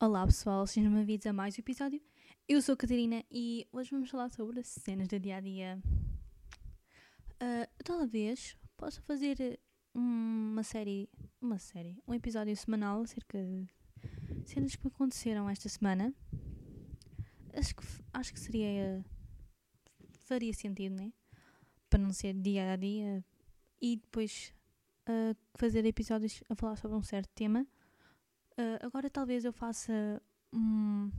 Olá pessoal, sejam bem-vindos a mais um episódio. Eu sou a Catarina e hoje vamos falar sobre cenas do dia a dia. Ah, talvez possa fazer uma série, uma série, um episódio semanal acerca de cenas que me aconteceram esta semana. Acho que, acho que seria. faria sentido, né? Para não ser dia a dia e depois ah, fazer episódios a falar sobre um certo tema. Ah, agora talvez eu faça um-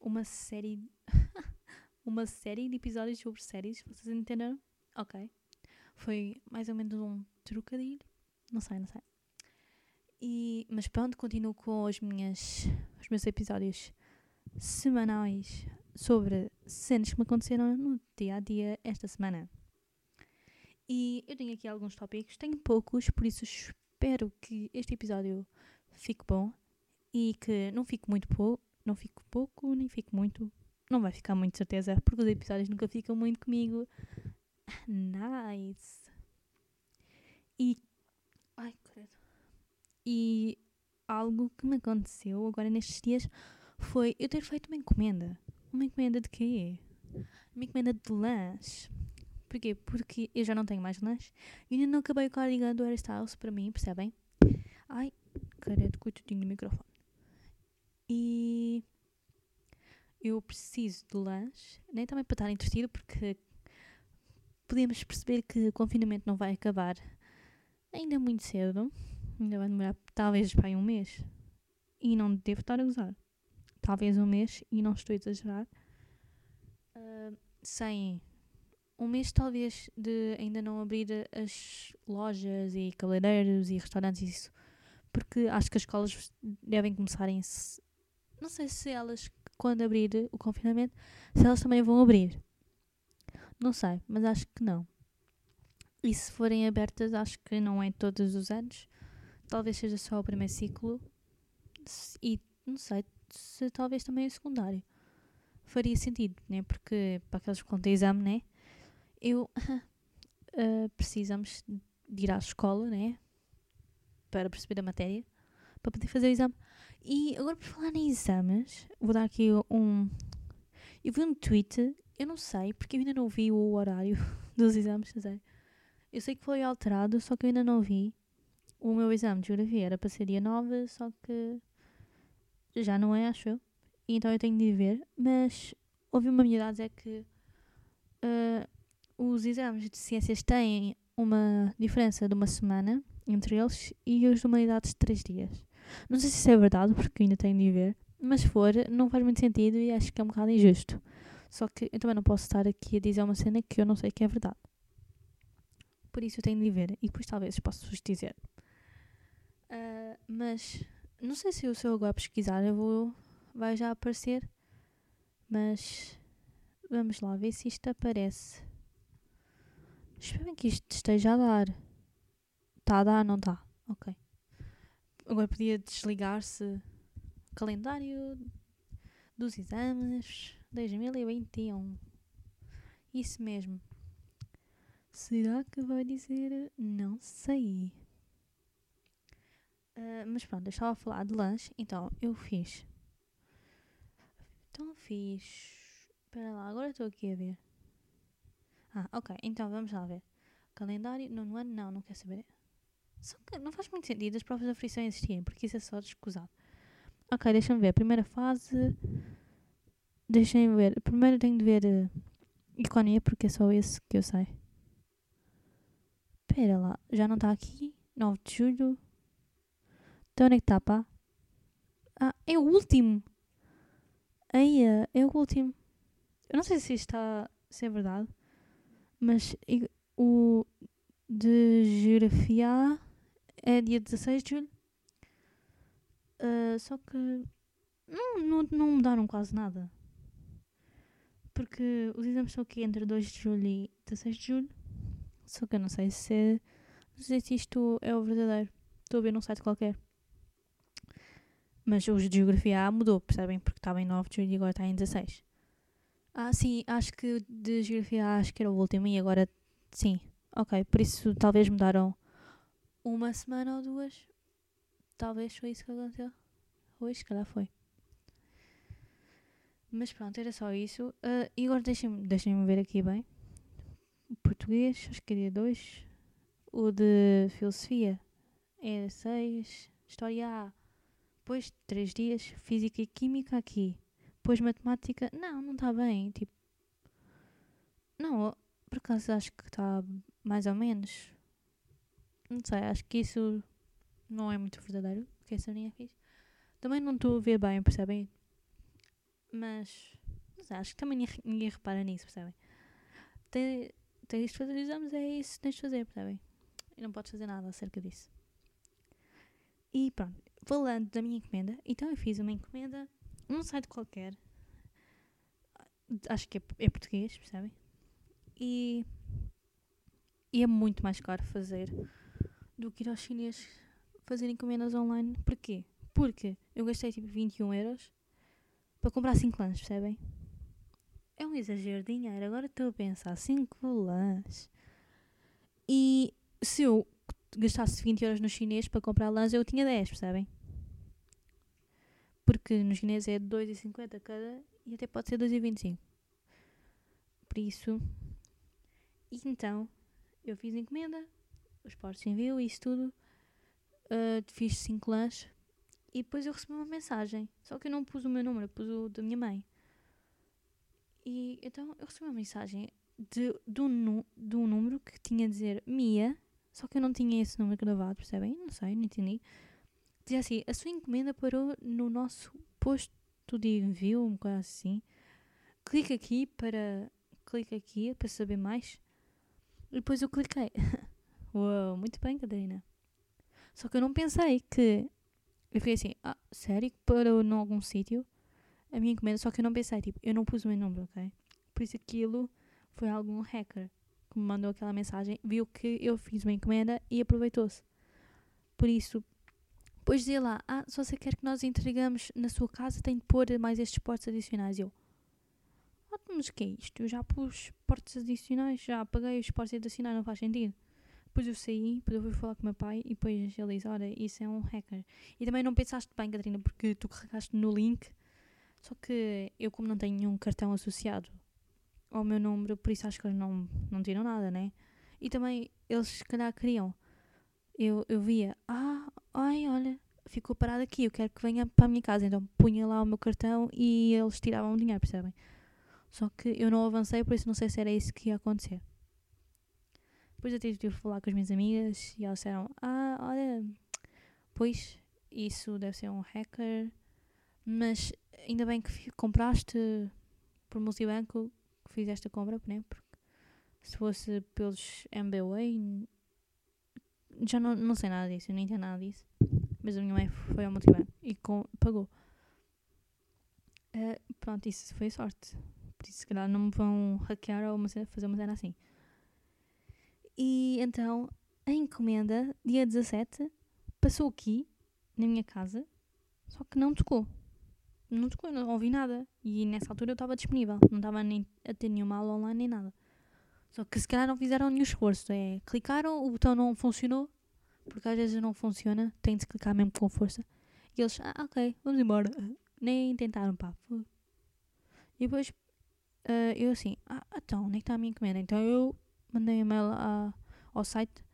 uma série uma série de episódios sobre séries, vocês entenderam? Ok. Foi mais ou menos um trocadilho. Não sei, não sei. E, mas pronto, continuo com as minhas, os meus episódios semanais sobre cenas que me aconteceram no dia a dia esta semana. E eu tenho aqui alguns tópicos, tenho poucos, por isso espero que este episódio fique bom e que não fique muito pouco, não fique pouco, nem fique muito. Não vai ficar muito, certeza, porque os episódios nunca ficam muito comigo. Nice. E. Ai. E algo que me aconteceu agora nestes dias foi eu ter feito uma encomenda. Uma encomenda de quê? Uma encomenda de lanche. Porquê? Porque eu já não tenho mais lanche e ainda não acabei o cardigan do Hairstyles para mim, percebem? Ai, credo, coitadinho do microfone. E eu preciso de lanche, nem também para estar entretido, porque podemos perceber que o confinamento não vai acabar ainda muito cedo. Ainda vai demorar talvez para um mês. E não devo estar a usar. Talvez um mês, e não estou a exagerar. Ah, sem um mês talvez de ainda não abrir as lojas e cabeleireiros e restaurantes e isso. Porque acho que as escolas devem começar em... Não sei se elas, quando abrir o confinamento, se elas também vão abrir. Não sei, mas acho que não. E se forem abertas, acho que não é todos os anos. Talvez seja só o primeiro ciclo. E não sei se talvez também o secundário. Faria sentido, né? Porque para aqueles que ter exame, né? Eu ah, precisamos de ir à escola, né? Para perceber a matéria, para poder fazer o exame. E agora, por falar em exames, vou dar aqui um. Eu vi um tweet, eu não sei, porque eu ainda não vi o horário dos exames, sério. Eu sei que foi alterado, só que eu ainda não vi. O meu exame de geografia era para ser dia 9, só que já não é, acho eu. Então eu tenho de ver. Mas ouvi uma minha idade dizer que ah, os exames de ciências têm uma diferença de uma semana entre eles e os de humanidades de 3 dias. Não sei se isso é verdade, porque ainda tenho de ver. Mas se for, não faz muito sentido e acho que é um bocado injusto. Só que eu também não posso estar aqui a dizer uma cena que eu não sei que é verdade. Por isso eu tenho de ver e depois talvez possa vos dizer. Ah, mas não sei se eu, se eu agora pesquisar eu vou, vai já aparecer. Mas vamos lá ver se isto aparece. Espero que isto esteja a dar. Está a dar, não está? Ok. Agora podia desligar-se calendário dos exames 2021. Isso mesmo. Será que vai dizer? Não sei. Ah, mas pronto, eu estava a falar de lanche. Então, eu fiz. Então, fiz. Espera lá, agora estou aqui a ver. Ah, ok. Então, vamos lá ver. Calendário, nono ano, não, não quer saber. Só que não faz muito sentido as provas da frição existirem, porque isso é só descusado. Ok, deixa-me ver. Primeira fase. Deixem-me ver. Primeiro tenho de ver economia, porque é só esse que eu sei. Espera lá, já não está aqui? 9 de julho. Então onde é que está, pá? Ah, é o último! Aí, é o último. Eu não sei se isto está. se é verdade. Mas o de geografia é dia 16 de julho. Ah, só que não, não, não mudaram quase nada. Porque os exames estão aqui entre 2 de julho e 16 de julho. Só que eu não sei se é- se isto é o verdadeiro. Estou a ver num site qualquer. Mas os de Geografia A mudou, percebem? Porque estava em 9 de julho e agora está em 16. Ah, sim, acho que de Geografia A acho que era o último e agora sim. Ok, por isso talvez mudaram uma semana ou duas. Talvez foi isso que aconteceu. Hoje, se calhar foi. Mas pronto, era só isso. Ah, e agora deixem-me deixem ver aqui bem. O português, acho que é dia 2. O de filosofia é 6. História A. Depois 3 dias. Física e química aqui. Depois matemática. Não, não está bem. Tipo. Não, por acaso acho que está mais ou menos. Não sei, acho que isso não é muito verdadeiro. Porque essa é fixe. Também não estou a ver bem, percebem? Mas. Não sei, acho que também ninguém, ninguém repara nisso, percebem? Tem, tens de fazer exames, é isso que tens de fazer, percebem? E não podes fazer nada acerca disso. E pronto, falando da minha encomenda, então eu fiz uma encomenda num site qualquer. Acho que é, é português, percebem? E, e é muito mais caro fazer do que ir aos chineses fazer encomendas online. Porquê? Porque eu gastei tipo 21 euros para comprar 5 lãs, percebem? É um exagero de dinheiro. Agora estou a pensar, 5 lãs. E se eu gastasse 20 euros no chinês para comprar lãs, eu tinha 10, percebem? Porque no chinês é 2,50 cada e até pode ser 2,25. Por isso. E então, eu fiz encomenda, os portos enviam isso tudo. Uh, fiz 5 lãs e depois eu recebi uma mensagem. Só que eu não pus o meu número, pus o da minha mãe. E então eu recebi uma mensagem de, de, um, de um número que tinha a dizer Mia, só que eu não tinha esse número gravado, percebem? Não sei, não entendi. Dizia assim: a sua encomenda parou no nosso posto de envio, uma coisa assim. Clica aqui para. Clica aqui para saber mais. E depois eu cliquei. Uau, muito bem, Catarina. Só que eu não pensei que. Eu fiquei assim, ah, sério que parou em algum sítio a minha encomenda? Só que eu não pensei, tipo, eu não pus o meu número, ok? Por isso aquilo foi algum hacker que me mandou aquela mensagem, viu que eu fiz uma encomenda e aproveitou-se. Por isso, depois dizia lá, ah, se você quer que nós entregamos na sua casa, tem de pôr mais estes portos adicionais. Eu, ah, mas o que é isto? Eu já pus portos adicionais, já paguei os portos adicionais, não faz sentido. Depois eu saí, depois eu fui falar com o meu pai e depois ele disse, olha, isso é um hacker. E também não pensaste bem, Catarina, porque tu carregaste no link, só que eu como não tenho nenhum cartão associado ao meu número, por isso acho que eles não, não tiram nada, né? E também eles se calhar queriam. Eu, eu via, ah, ai, olha, ficou parado aqui, eu quero que venha para a minha casa. Então punha lá o meu cartão e eles tiravam o dinheiro, percebem? Só que eu não avancei, por isso não sei se era isso que ia acontecer. Depois eu tive de falar com as minhas amigas e elas disseram: Ah, olha, pois isso deve ser um hacker, mas ainda bem que compraste por multibanco, que fizeste a compra, né? Porque se fosse pelos MBWay, já não, não sei nada disso, eu não entendo nada disso. Mas a minha mãe foi ao multibanco e com, pagou. Uh, pronto, isso foi sorte. Por isso, se calhar, não me vão hackear ou fazer uma cena assim. E então, a encomenda, dia 17, passou aqui, na minha casa, só que não tocou. Não não ouvi nada. E nessa altura eu estava disponível, não estava nem a ter nenhuma aula online nem nada. Só que se calhar não fizeram nenhum esforço. É, clicaram, o botão não funcionou, porque às vezes não funciona, tem de clicar mesmo com força. E eles, ah, ok, vamos embora. Nem tentaram, pá. E depois uh, eu assim, ah, então, onde é que está a minha encomenda? Então eu mandei um e-mail ao site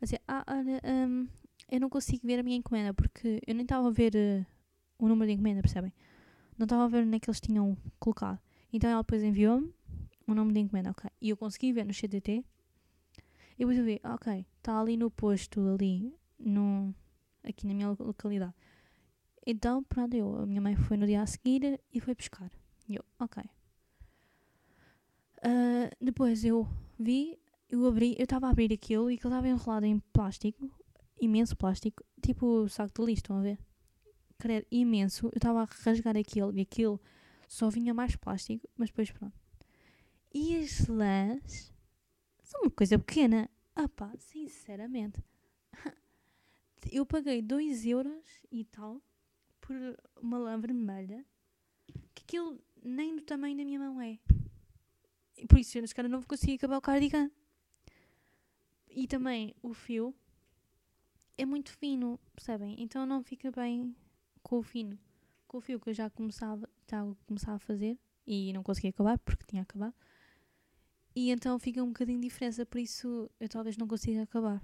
a dizer, ah, olha, um, eu não consigo ver a minha encomenda porque eu nem estava a ver uh, o número de encomenda, percebem? Não estava a ver onde é que eles tinham colocado. Então ela depois enviou-me o nome de encomenda, ok. E eu consegui ver no CTT. E depois eu vi, ok, está ali no posto, ali, no, aqui na minha localidade. Então, pronto, eu, a minha mãe foi no dia a seguir e foi buscar. E eu, ok. Uh, depois eu vi eu abri, eu estava a abrir aquilo e aquilo estava enrolado em plástico, imenso plástico, tipo saco de lixo, estão a ver? Credo, imenso. Eu estava a rasgar aquilo e aquilo só vinha mais plástico, mas depois pronto. E as lãs são uma coisa pequena. Ah sinceramente. Eu paguei 2 euros e tal por uma lã vermelha que aquilo nem do tamanho da minha mão é. E por isso, eu, se calhar, não consegui acabar o cardigan. E também o fio é muito fino, percebem? Então não fica bem com o fino. Com o fio que eu já começava, já começava a fazer e não consegui acabar porque tinha acabado. E então fica um bocadinho de diferença, por isso eu talvez não consiga acabar.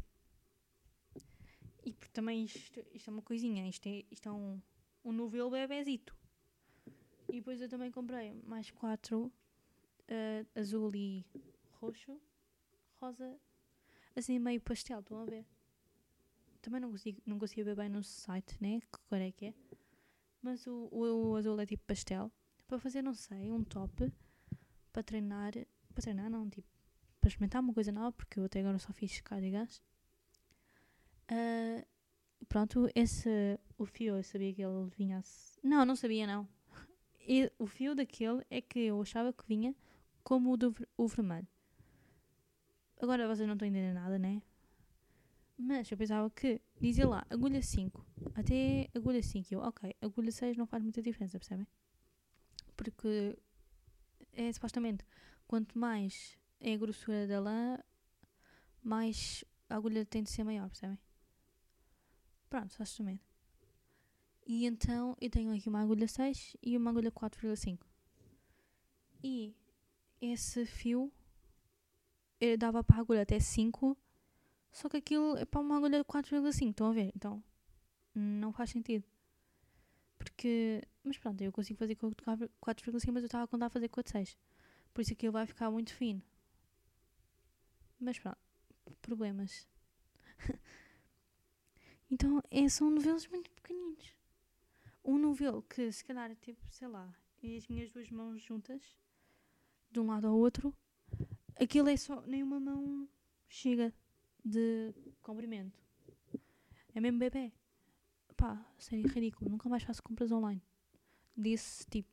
E também isto, isto é uma coisinha, isto é, isto é um, um novelo bebezito. E depois eu também comprei mais quatro, eh, azul e roxo, rosa, assim meio pastel, estão a ver? Também não consigo, não consigo ver bem no site, né? Que cor é que é. Mas o, o, o azul é tipo pastel. Para fazer, não sei, um top. Para treinar. Para treinar, não, tipo. Para experimentar uma coisa nova, porque eu até agora só fiz cardigans. Ah, pronto, esse. O fio, eu sabia que ele vinha. Não, não sabia, não. E o fio daquele é que eu achava que vinha como o do o vermelho. Agora vocês não estão a entender nada, né? Mas eu pensava que dizia lá agulha 5 até agulha 5. Eu, ok, agulha 6 não faz muita diferença, percebem? Porque é supostamente quanto mais é a grossura da lã, mais a agulha tem de ser maior, percebem? Pronto, supostamente. E então eu tenho aqui uma agulha 6 e uma agulha 4,5. E esse fio eu dava para a agulha até 5, só que aquilo é para uma agulha 4,5, estão a ver? Então não faz sentido. Porque, mas pronto, eu consigo fazer com a 4,5, mas eu estava a contar a fazer com a de 6. Por isso aquilo vai ficar muito fino. Mas pronto, problemas. então é, são novelos muito pequeninos. Um novelo que se calhar é tipo, sei lá, e as minhas duas mãos juntas, de um lado ao outro, aquilo é só, nem uma mão chega de comprimento. É mesmo bebê. Pá, sério, ridículo. Nunca mais faço compras online. Desse tipo.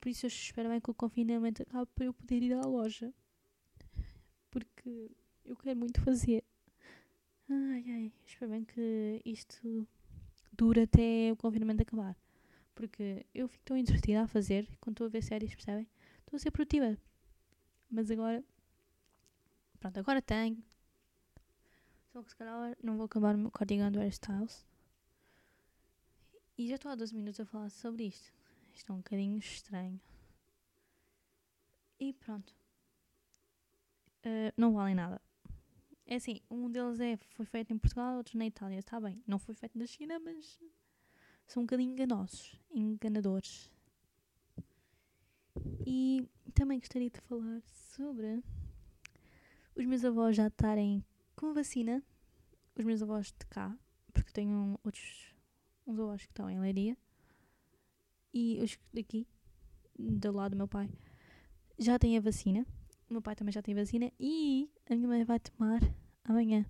Por isso eu espero bem que o confinamento acabe para eu poder ir à loja. Porque eu quero muito fazer. Ai, ai. Espero bem que isto dure até o confinamento acabar. Porque eu fico tão entretida a fazer quando estou a ver séries, percebem? Estou a ser produtiva. Mas agora. Pronto, agora tenho. Só que se calhar não vou acabar o meu cardigan do Hairstyles. E já estou há 12 minutos a falar sobre isto. Isto é um bocadinho estranho. E pronto. Uh, não valem nada. É assim, um deles é, foi feito em Portugal, outro na Itália. Está bem. Não foi feito na China, mas são um bocadinho enganosos. Enganadores. E também gostaria de falar sobre os meus avós já estarem com vacina. Os meus avós de cá, porque tenho outros uns avós que estão em Leiria. E os daqui, do lado do meu pai, já têm a vacina. O meu pai também já tem vacina. E a minha mãe vai tomar amanhã.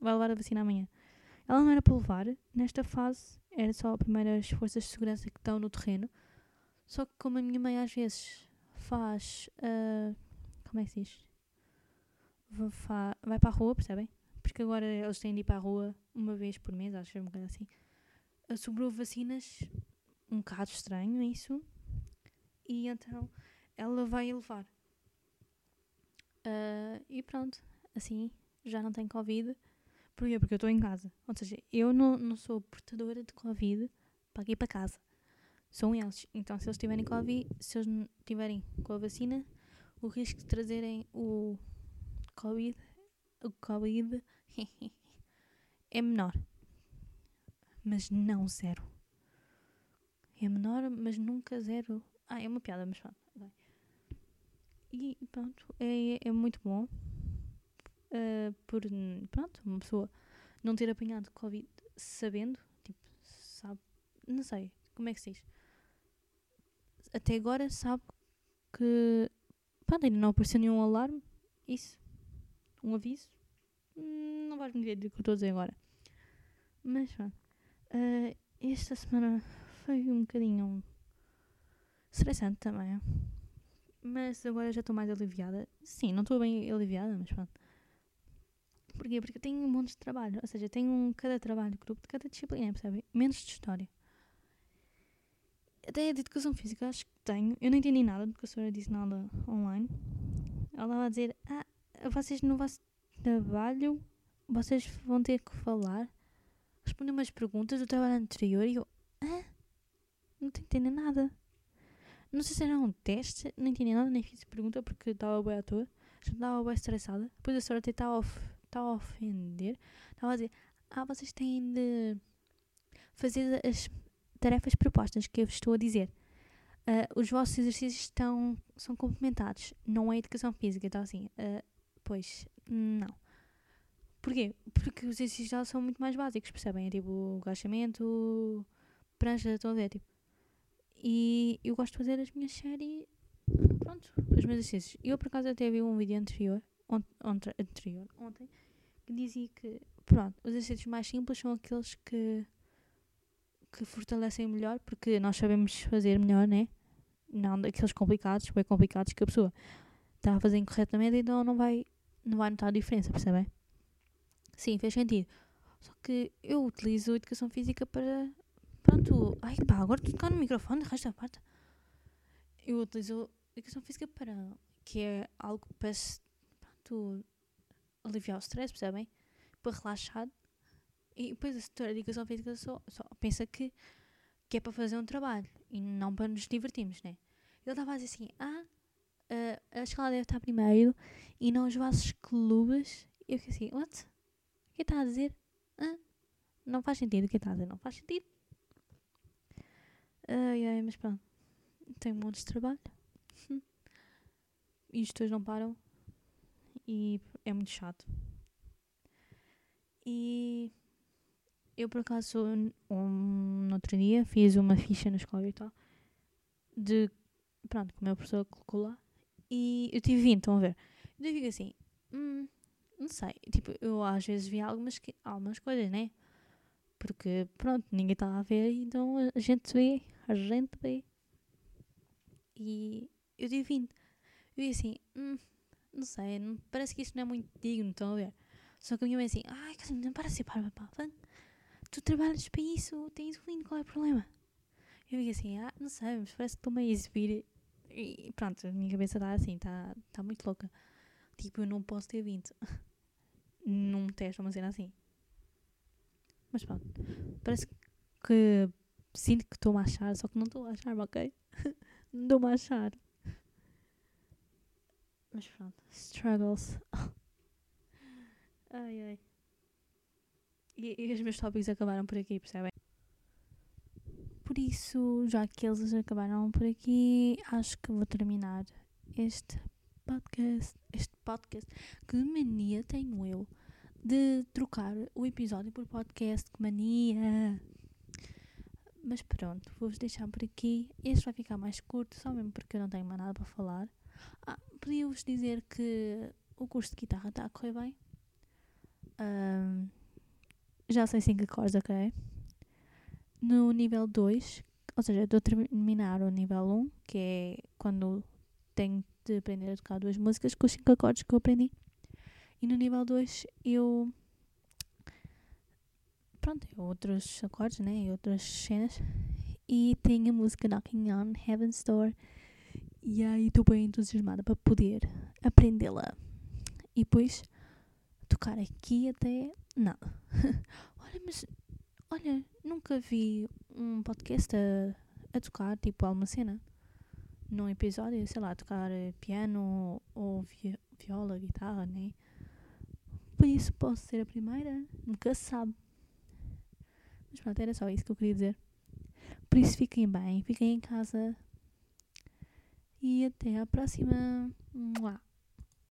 Vai levar a vacina amanhã. Ela não era para levar. Nesta fase, era só as primeiras forças de segurança que estão no terreno. Só que como a minha mãe às vezes faz. ah, como é que se diz? Vai para a rua, percebem? Porque agora eles têm de ir para a rua uma vez por mês, acho que é um bocado assim. Ah, Sobrou vacinas, um bocado estranho isso. E então ela vai levar. Ah, e pronto, assim já não tenho Covid. Porquê? Porque eu estou em casa. Ou seja, eu não, não sou portadora de Covid para ir para casa. São eles. Então, se eles tiverem Covid, se eles tiverem com a vacina, o risco de trazerem o Covid, o Covid é menor. Mas não zero. É menor, mas nunca zero. Ah, é uma piada, mas pronto. E pronto, é, é muito bom. ah, por, pronto, uma pessoa não ter apanhado Covid sabendo, tipo, sabe, não sei, como é que se diz? Até agora sabe que, pronto, ainda não apareceu nenhum alarme, isso, um aviso, Hum, não vais me dizer o que eu estou a dizer agora. Mas pronto, ah, esta semana foi um bocadinho estressante também. Mas agora já estou mais aliviada. Sim, não estou bem aliviada, mas pronto. Porquê? Porque eu tenho um monte de trabalho. Ou seja, tenho um, cada trabalho, grupo de cada disciplina, percebem? Menos de história. Até de educação física, acho que tenho. Eu não entendi nada, a professora disse nada online. Ela estava a dizer: Ah, vocês no vosso trabalho, vocês vão ter que falar, responder umas perguntas do trabalho anterior. E eu: Ah, não estou entendendo nada. Não sei se era um teste, não entendi nada, nem fiz pergunta porque estava bem à toa. Já estava bem estressada. Depois a senhora estava a of- estava a ofender. Estava a dizer: Ah, vocês têm de fazer as tarefas propostas que eu estou a dizer. Ah, os vossos exercícios estão, são complementares, não é educação física. Então, assim, ah, pois, não. Porquê? Porque os exercícios são muito mais básicos, percebem? É tipo agachamento, prancha, a ver? Tipo. E eu gosto de fazer as minhas séries, pronto, os meus exercícios. Eu, por acaso, até vi um vídeo anterior, ont, anterior ontem, que dizia que, pronto, os exercícios mais simples são aqueles que que fortalecem melhor, porque nós sabemos fazer melhor, né? Não daqueles complicados, bem complicados, que a pessoa está a fazer incorretamente, então não vai, não vai notar a diferença, percebem? Sim, fez sentido. Só que eu utilizo educação física para. Pronto. Ai pá, agora tu tocar no microfone, resta a parte. Eu utilizo educação física para. que é algo para. Pronto. aliviar o stress, percebem? Para relaxar. E depois a setora de educação física só, só pensa que, que é para fazer um trabalho e não para nos divertirmos, né? Ele estava a dizer assim: ah, a, a escola deve estar primeiro e não os vossos clubes. E eu fiquei assim: what? O que está a dizer? Ah, não faz sentido o que está a dizer, não faz sentido. Ai ai, mas pronto, tenho um monte de trabalho e os dois não param e é muito chato. E eu, por acaso, um, no outro dia, fiz uma ficha na escola virtual de, pronto, que o meu professor colocou lá e eu tive 20, estão a ver? Eu fico assim, hum, não sei, tipo, eu às vezes vi algumas, que- algumas coisas, né? Porque, pronto, ninguém está a ver, então a gente vê, a gente vê. E eu tive 20. Eu disse assim, hum, não sei, não- parece que isto não é muito digno, estão a ver? Só que a minha mãe assim, ai, Catarina, para de ser parva, tu trabalhas para isso, tens lindo, qual é o problema? Eu digo assim, ah, não sei, mas parece que estou-me a exibir. E pronto, a minha cabeça está assim, está tá muito louca. Tipo, eu não posso ter 20 num teste, uma cena assim. Mas pronto, parece que sinto que estou-me a achar, só que não estou a achar, ok? não estou-me a achar. Mas pronto, struggles. ai ai. E, e os meus tópicos acabaram por aqui, percebem? Por isso, já que eles acabaram por aqui, acho que vou terminar este podcast. Este podcast. Que mania tenho eu de trocar o episódio por podcast? Que mania! Mas pronto, vou-vos deixar por aqui. Este vai ficar mais curto, só mesmo porque eu não tenho mais nada para falar. Ah, podia-vos dizer que o curso de guitarra está a correr bem. Ahm, já sei 5 acordes, ok? No nível 2, ou seja, estou a terminar o nível 1, que é quando tenho de aprender a tocar duas músicas com os 5 acordes que eu aprendi. E no nível 2 eu. Pronto, outros acordes, né? E outras cenas. E tenho a música Knocking on Heaven's Door. E aí estou bem entusiasmada para poder aprendê-la. E depois tocar aqui até. Não. olha, mas. Olha, nunca vi um podcast a, a tocar, tipo, alguma cena. Num episódio, sei lá, tocar eh, piano ou vi- viola, guitarra, né? Por isso posso ser a primeira, nunca se sabe. Mas pronto, era só isso que eu queria dizer. Por isso fiquem bem, fiquem em casa. E até à próxima. Mua.